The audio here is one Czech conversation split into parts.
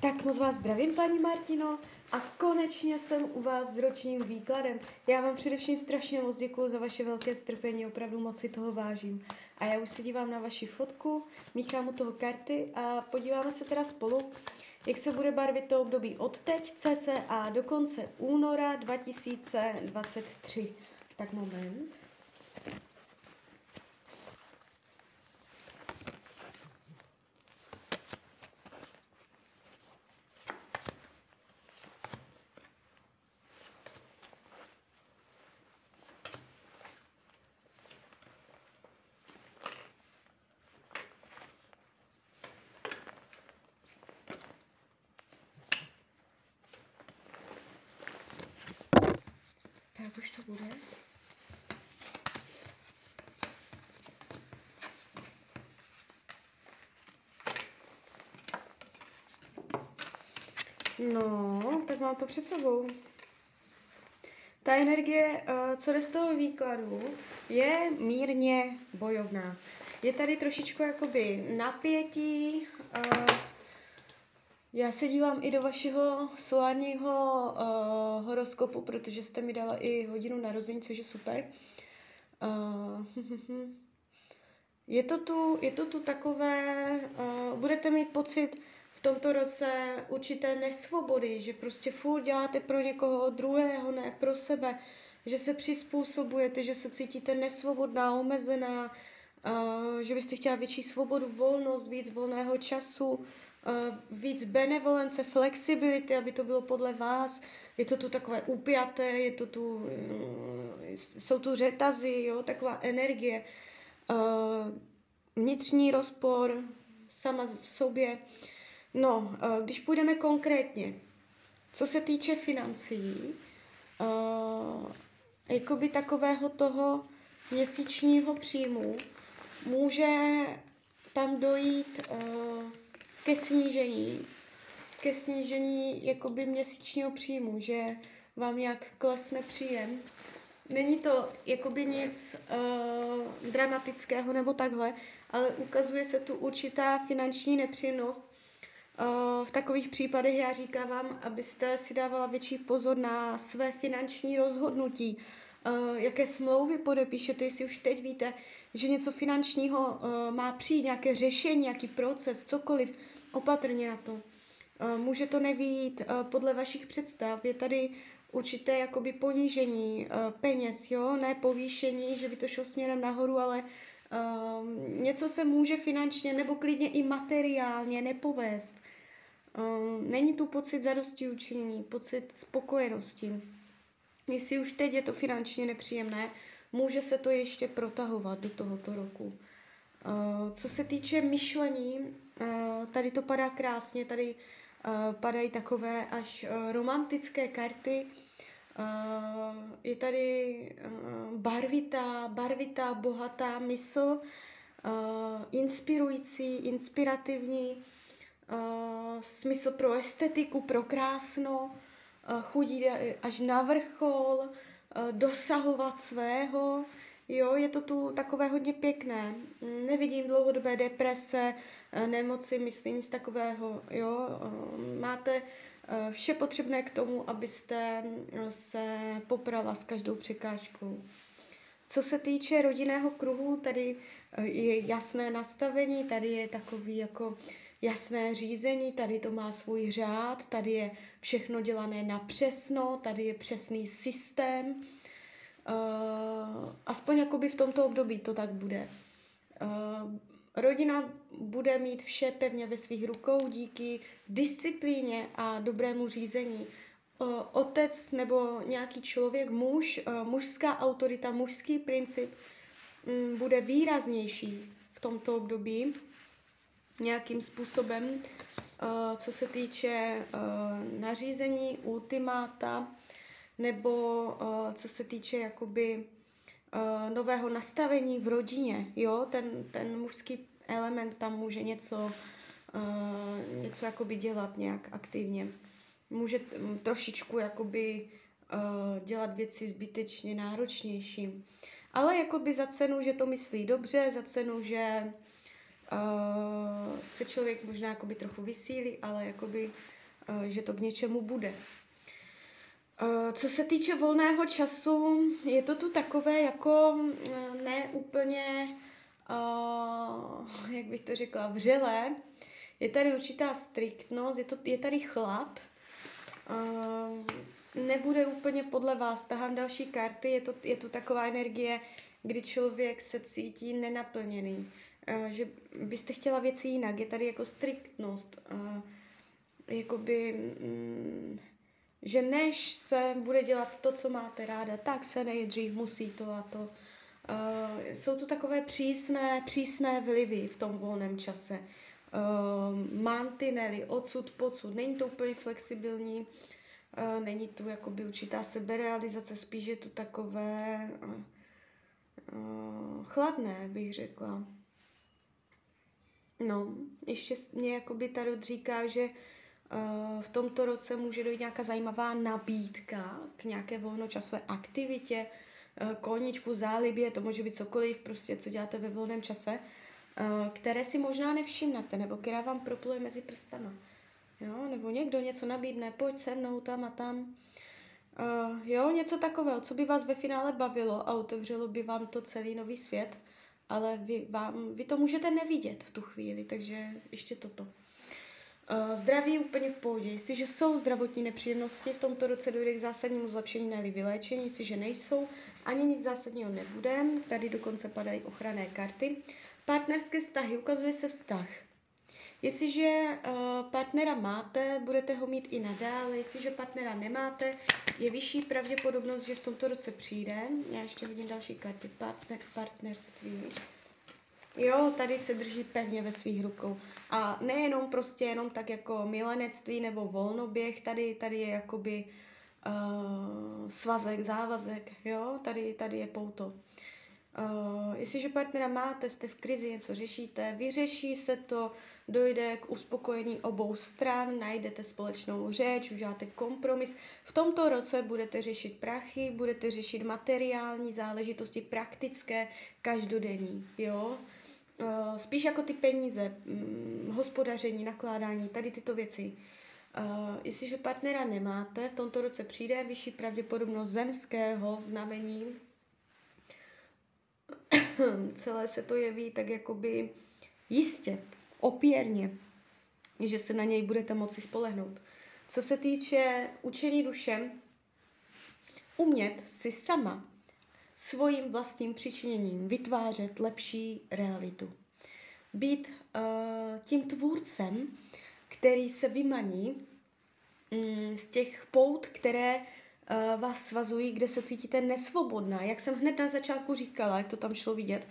Tak moc vás zdravím, paní Martino, a konečně jsem u vás s ročním výkladem. Já vám především strašně moc děkuji za vaše velké strpení, opravdu moc si toho vážím. A já už se dívám na vaši fotku, míchám u toho karty a podíváme se teda spolu, jak se bude barvit to období od teď cca do konce února 2023. Tak moment. Bude. No, tak mám to před sebou. Ta energie, eh, co jde z toho výkladu, je mírně bojovná. Je tady trošičku jakoby napětí. Já se dívám i do vašeho solárního uh, horoskopu, protože jste mi dala i hodinu narození, což je super. Uh, je, to tu, je to tu takové, uh, budete mít pocit v tomto roce určité nesvobody, že prostě furt děláte pro někoho druhého, ne pro sebe, že se přizpůsobujete, že se cítíte nesvobodná, omezená, uh, že byste chtěla větší svobodu, volnost, víc volného času, víc benevolence, flexibility, aby to bylo podle vás. Je to tu takové upjaté, je to tu, uh, jsou tu řetazy, jo, taková energie. Uh, vnitřní rozpor sama v sobě. No, když půjdeme konkrétně, co se týče financí, jakoby takového toho měsíčního příjmu, může tam dojít ke snížení, ke snížení jakoby měsíčního příjmu, že vám nějak klesne příjem. Není to jakoby nic uh, dramatického nebo takhle, ale ukazuje se tu určitá finanční nepříjemnost. Uh, v takových případech já říkám vám, abyste si dávala větší pozor na své finanční rozhodnutí, jaké smlouvy podepíšete, jestli už teď víte, že něco finančního uh, má přijít, nějaké řešení, nějaký proces, cokoliv, opatrně na to. Může to nevít podle vašich představ. Je tady určité jakoby ponížení peněz, jo, ne povýšení, že by to šlo směrem nahoru, ale něco se může finančně nebo klidně i materiálně nepovést. Není tu pocit zadosti učinění, pocit spokojenosti. Jestli už teď je to finančně nepříjemné, může se to ještě protahovat do tohoto roku. Uh, co se týče myšlení, Eh, tady to padá krásně, tady uh, padají takové až romantické karty. Je tady barvitá, barvitá, bohatá mysl, inspirující, inspirativní, smysl pro estetiku, pro krásno, chudí až na vrchol, uh, dosahovat svého. Jo, je to tu takové hodně pěkné. Nevidím dlouhodobé deprese, Eh, nemoci, myslím nic takového. Jo? Eh, máte eh, vše potřebné k tomu, abyste se poprala s každou překážkou. Co se týče rodinného kruhu, tady je jasné nastavení, tady je takový jako jasné řízení, tady to má svůj řád, tady je všechno dělané na přesno, tady je přesný systém. Uh, aspoň jakoby v tomto období to tak bude. Uh, Rodina bude mít vše pevně ve svých rukou díky disciplíně a dobrému řízení. Otec nebo nějaký člověk, muž, mužská autorita, mužský princip mm, bude výraznější v tomto období nějakým způsobem, co se týče nařízení, ultimáta, nebo co se týče jakoby nového nastavení v rodině, jo, ten, ten mužský element tam může něco, něco jakoby dělat nějak aktivně. Může trošičku jakoby dělat věci zbytečně náročnější. Ale jakoby za cenu, že to myslí dobře, za cenu, že uh, se člověk možná jakoby trochu vysílí, ale jakoby, uh, že to k něčemu bude. Uh, co se týče volného času, je to tu takové jako ne úplně, jak bych to řekla, vřelé. Je tady určitá striktnost, je, to, je tady chlad. Nebude úplně podle vás, tahám další karty, je to, je to taková energie, kdy člověk se cítí nenaplněný, že byste chtěla věci jinak, je tady jako striktnost, uh, jakoby, mm, že než se bude dělat to, co máte ráda, tak se nejdřív musí to a to. Uh, jsou tu takové přísné, přísné vlivy v tom volném čase. Mantinely, odsud, pocud, není to úplně flexibilní, není tu jakoby určitá seberealizace, spíš je tu takové chladné, bych řekla. No, ještě mě jakoby Tarot říká, že uh, v tomto roce může dojít nějaká zajímavá nabídka k nějaké volnočasové aktivitě, uh, koníčku, zálibě, to může být cokoliv, prostě co děláte ve volném čase, uh, které si možná nevšimnete, nebo která vám propluje mezi prstama. Jo, nebo někdo něco nabídne, pojď se mnou tam a tam. Uh, jo, něco takového, co by vás ve finále bavilo a otevřelo by vám to celý nový svět, ale vy, vám, vy to můžete nevidět v tu chvíli, takže ještě toto. Uh, zdraví úplně v pohodě. Jestliže jsou zdravotní nepříjemnosti, v tomto roce dojde k zásadnímu zlepšení, ne vyléčení. Jestliže nejsou, ani nic zásadního nebude. Tady dokonce padají ochranné karty. Partnerské vztahy, ukazuje se vztah. Jestliže uh, partnera máte, budete ho mít i nadále. Jestliže partnera nemáte, je vyšší pravděpodobnost, že v tomto roce přijde. Já ještě hodím další karty. Partner, partnerství. Jo, tady se drží pevně ve svých rukou. A nejenom prostě jenom tak jako milenectví nebo volnoběh, tady, tady je jakoby uh, svazek, závazek, jo, tady, tady je pouto. Uh, jestliže partnera máte, jste v krizi, něco řešíte, vyřeší se to, dojde k uspokojení obou stran, najdete společnou řeč, uděláte kompromis. V tomto roce budete řešit prachy, budete řešit materiální záležitosti, praktické, každodenní, jo. Uh, spíš jako ty peníze, um, hospodaření, nakládání, tady tyto věci. Uh, jestliže partnera nemáte, v tomto roce přijde vyšší pravděpodobnost zemského znamení. Celé se to jeví tak jakoby jistě, opěrně, že se na něj budete moci spolehnout. Co se týče učení dušem, umět si sama svým vlastním přičiněním vytvářet lepší realitu. Být uh, tím tvůrcem, který se vymaní um, z těch pout, které vás svazují, kde se cítíte nesvobodná. Jak jsem hned na začátku říkala, jak to tam šlo vidět,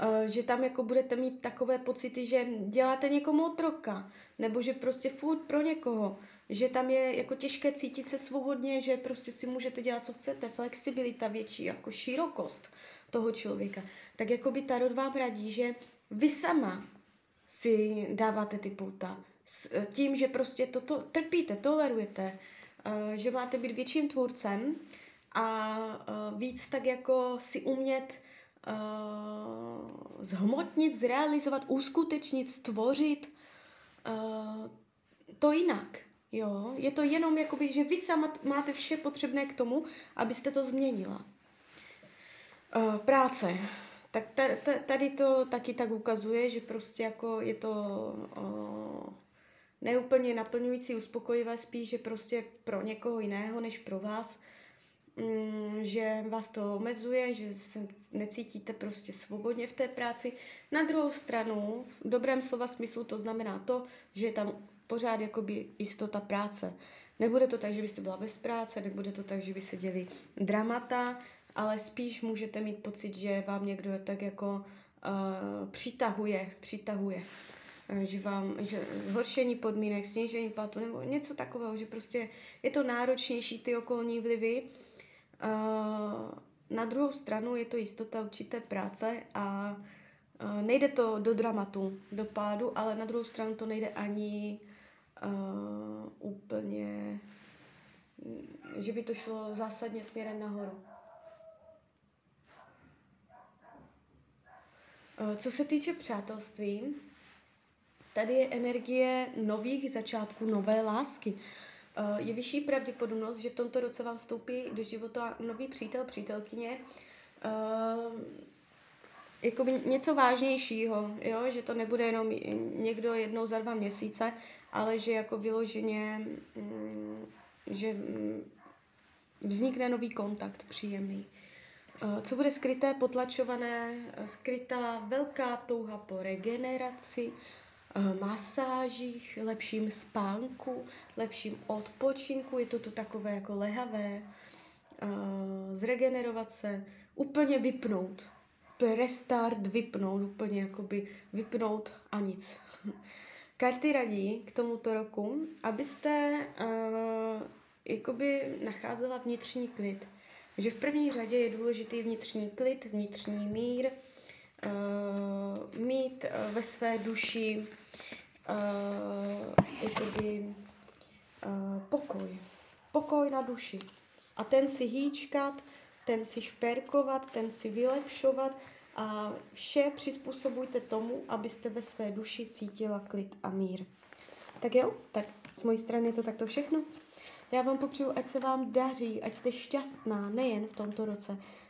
uh, že tam jako budete mít takové pocity, že děláte někomu otroka, nebo že prostě furt pro někoho, že tam je jako těžké cítit se svobodně, že prostě si můžete dělat, co chcete, flexibilita větší, jako širokost toho člověka. Tak jako by Tarot vám radí, že vy sama si dáváte ty pouta. S eh, tím, že prostě toto trpíte, tolerujete, že máte být větším tvůrcem a uh, víc tak jako si umět uh, zhmotnit, zrealizovat, uskutečnit, stvořit to jinak. Jo, je to jenom jakoby, že vy sama máte vše potřebné k tomu, abyste to změnila. Práce. Tak tady to taky tak ukazuje, že prostě jako je to neúplně naplňující, uspokojivé, spíš, že prostě pro někoho jiného než pro vás, um, že vás to omezuje, že se necítíte prostě svobodně v té práci. Na druhou stranu, v dobrém slova smyslu to znamená to, že je tam pořád jakoby jistota práce. Nebude to tak, že byste byla bez práce, nebude to tak, že by se děli dramata, ale spíš můžete mít pocit, že vám někdo tak jako uh, přitahuje, přitahuje. Uh, že vám, že zhoršení podmínek, snížení platu nebo něco takového, že prostě je to náročnější ty okolní vlivy. Uh, na druhou stranu je to jistota určité práce a uh, nejde to do dramatu, do pádu, ale na druhou stranu to nejde ani úplně, že by to šlo zásadně směrem nahoru. Co se týče přátelství, tady je energie nových začátků, nové lásky. Uh, je vyšší pravděpodobnost, že v tomto roce vám vstoupí do života nový přítel, přítelkyně, uh, jakoby něco vážnějšího, jo? že to nebude jenom někdo jednou za dva měsíce, ale že jako vyloženě, mm, že mm, vznikne nový kontakt příjemný. Eh, co bude skryté, potlačované, eh, skrytá velká touha po regeneraci, eh, masážích, lepším spánku, lepším odpočinku, je to tu takové jako lehavé, zregenerovat se, úplně vypnout, restart vypnout, úplně jakoby vypnout a nic. Karty radí k tomuto roku, abyste uh, jakoby nacházela vnitřní klid. Že v první řadě je důležitý vnitřní klid, vnitřní mír, uh, mít uh, ve své duši uh, jakoby, uh, pokoj. Pokoj na duši. A ten si hýčkat, ten si šperkovat, ten si vylepšovat a vše přizpůsobujte tomu, abyste ve své duši cítila klid a mír. Tak jo, tak z mojí strany je to takto všechno. Já vám popřeju, ať se vám daří, ať jste šťastná, nejen v tomto roce.